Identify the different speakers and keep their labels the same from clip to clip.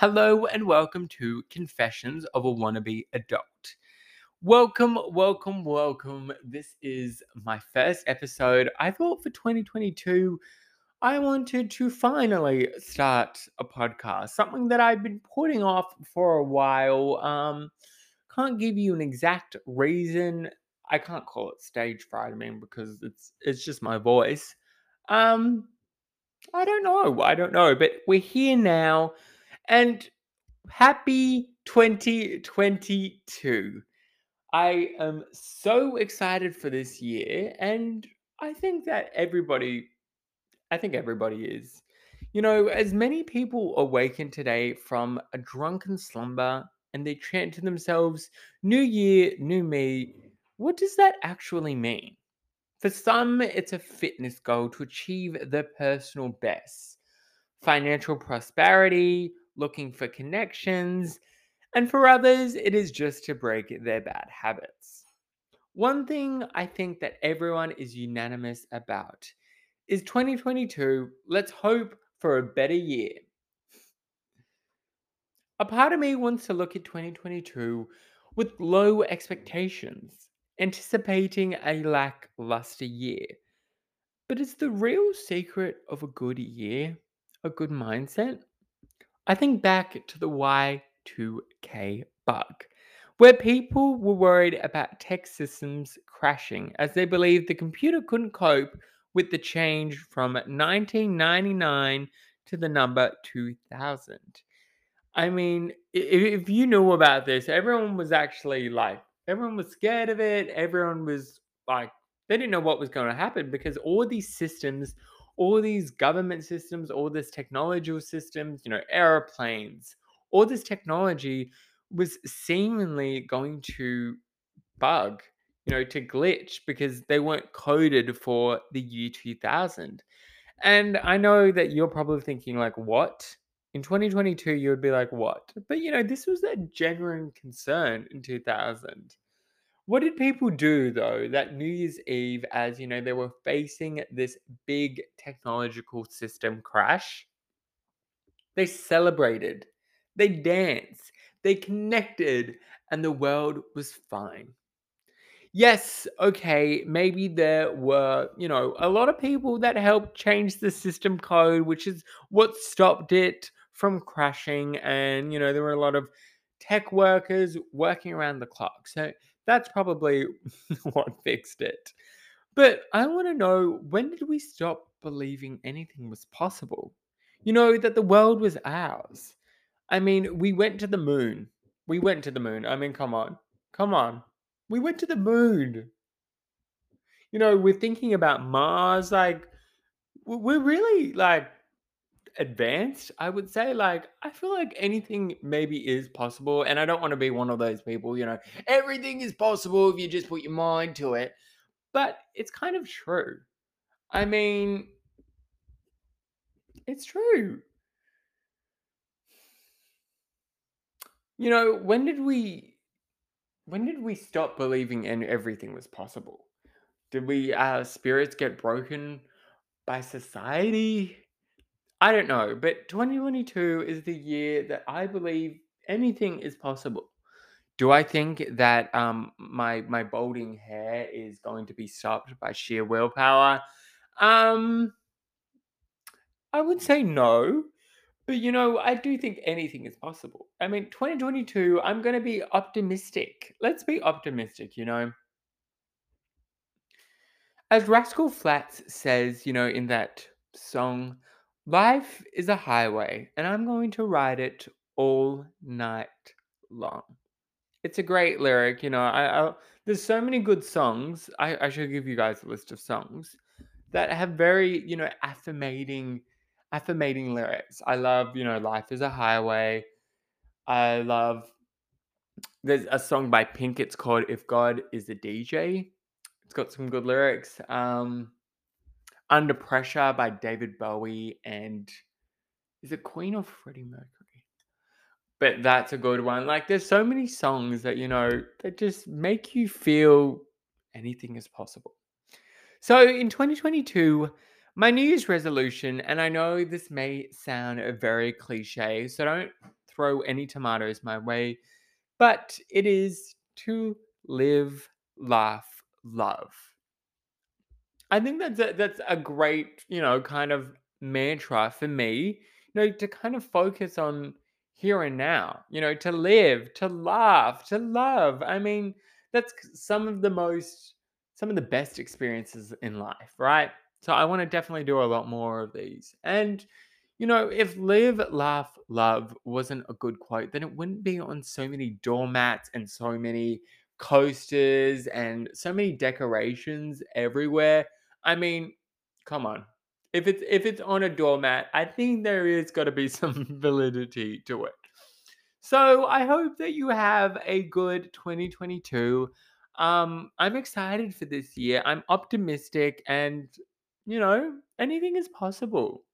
Speaker 1: Hello and welcome to Confessions of a Wannabe Adult. Welcome, welcome, welcome. This is my first episode. I thought for 2022, I wanted to finally start a podcast, something that I've been putting off for a while. Um, can't give you an exact reason. I can't call it stage fright, I mean, because it's it's just my voice. Um, I don't know. I don't know, but we're here now and happy 2022. I am so excited for this year and I think that everybody I think everybody is. You know, as many people awaken today from a drunken slumber and they chant to themselves, New Year, New Me, what does that actually mean? For some, it's a fitness goal to achieve their personal best, financial prosperity, looking for connections, and for others, it is just to break their bad habits. One thing I think that everyone is unanimous about is 2022. Let's hope for a better year. A part of me wants to look at 2022 with low expectations, anticipating a lackluster year. But is the real secret of a good year a good mindset? I think back to the Y2K bug, where people were worried about tech systems crashing as they believed the computer couldn't cope with the change from 1999 to the number 2000. I mean, if, if you knew about this, everyone was actually like, everyone was scared of it. Everyone was like, they didn't know what was going to happen because all these systems, all these government systems, all this technological systems, you know, airplanes, all this technology was seemingly going to bug, you know, to glitch because they weren't coded for the year 2000. And I know that you're probably thinking, like, what? In 2022, you would be like, what? But, you know, this was a genuine concern in 2000. What did people do, though, that New Year's Eve, as, you know, they were facing this big technological system crash? They celebrated, they danced, they connected, and the world was fine yes, okay, maybe there were, you know, a lot of people that helped change the system code, which is what stopped it from crashing. And, you know, there were a lot of tech workers working around the clock. So that's probably what fixed it. But I want to know when did we stop believing anything was possible? You know, that the world was ours. I mean, we went to the moon. We went to the moon. I mean, come on. Come on. We went to the moon. You know, we're thinking about Mars. Like, we're really like advanced, I would say. Like, I feel like anything maybe is possible. And I don't want to be one of those people, you know, everything is possible if you just put your mind to it. But it's kind of true. I mean, it's true. You know, when did we when did we stop believing and everything was possible? Did we our spirits get broken by society? I don't know, but 2022 is the year that I believe anything is possible. Do I think that um my my balding hair is going to be stopped by sheer willpower? Um I would say no. But you know, I do think anything is possible. I mean, 2022, I'm going to be optimistic. Let's be optimistic, you know. As Rascal Flatts says, you know, in that song, life is a highway and I'm going to ride it all night long. It's a great lyric, you know. I, I there's so many good songs. I, I should give you guys a list of songs that have very, you know, affirmating affirmating lyrics. I love, you know, Life is a Highway. I love, there's a song by Pink. It's called If God is a DJ. It's got some good lyrics. Um, Under Pressure by David Bowie and is it Queen or Freddie Mercury? But that's a good one. Like, there's so many songs that, you know, that just make you feel anything is possible. So in 2022, my New Year's resolution, and I know this may sound very cliche, so don't throw any tomatoes my way, but it is to live, laugh, love. I think that's a, that's a great, you know, kind of mantra for me, you know, to kind of focus on here and now, you know, to live, to laugh, to love. I mean, that's some of the most, some of the best experiences in life, right? So I want to definitely do a lot more of these. And, you know, if live, laugh, love wasn't a good quote, then it wouldn't be on so many doormats and so many coasters and so many decorations everywhere. I mean, come on. If it's if it's on a doormat, I think there is got to be some validity to it. So I hope that you have a good 2022. Um, I'm excited for this year. I'm optimistic, and you know, anything is possible.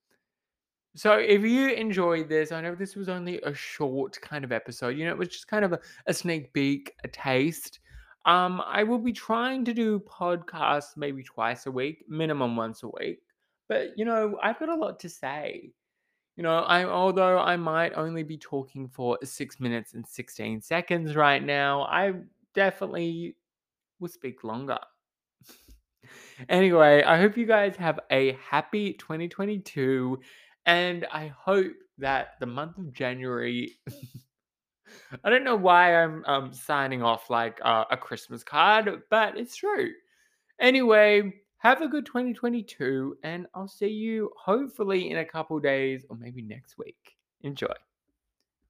Speaker 1: So if you enjoyed this, I know this was only a short kind of episode. You know, it was just kind of a, a sneak peek, a taste. Um, I will be trying to do podcasts maybe twice a week, minimum once a week. But you know, I've got a lot to say. You know, I although I might only be talking for six minutes and 16 seconds right now, I definitely will speak longer. anyway, I hope you guys have a happy 2022 and I hope that the month of January I don't know why I'm um, signing off like uh, a Christmas card, but it's true. Anyway, have a good 2022, and I'll see you hopefully in a couple days or maybe next week. Enjoy.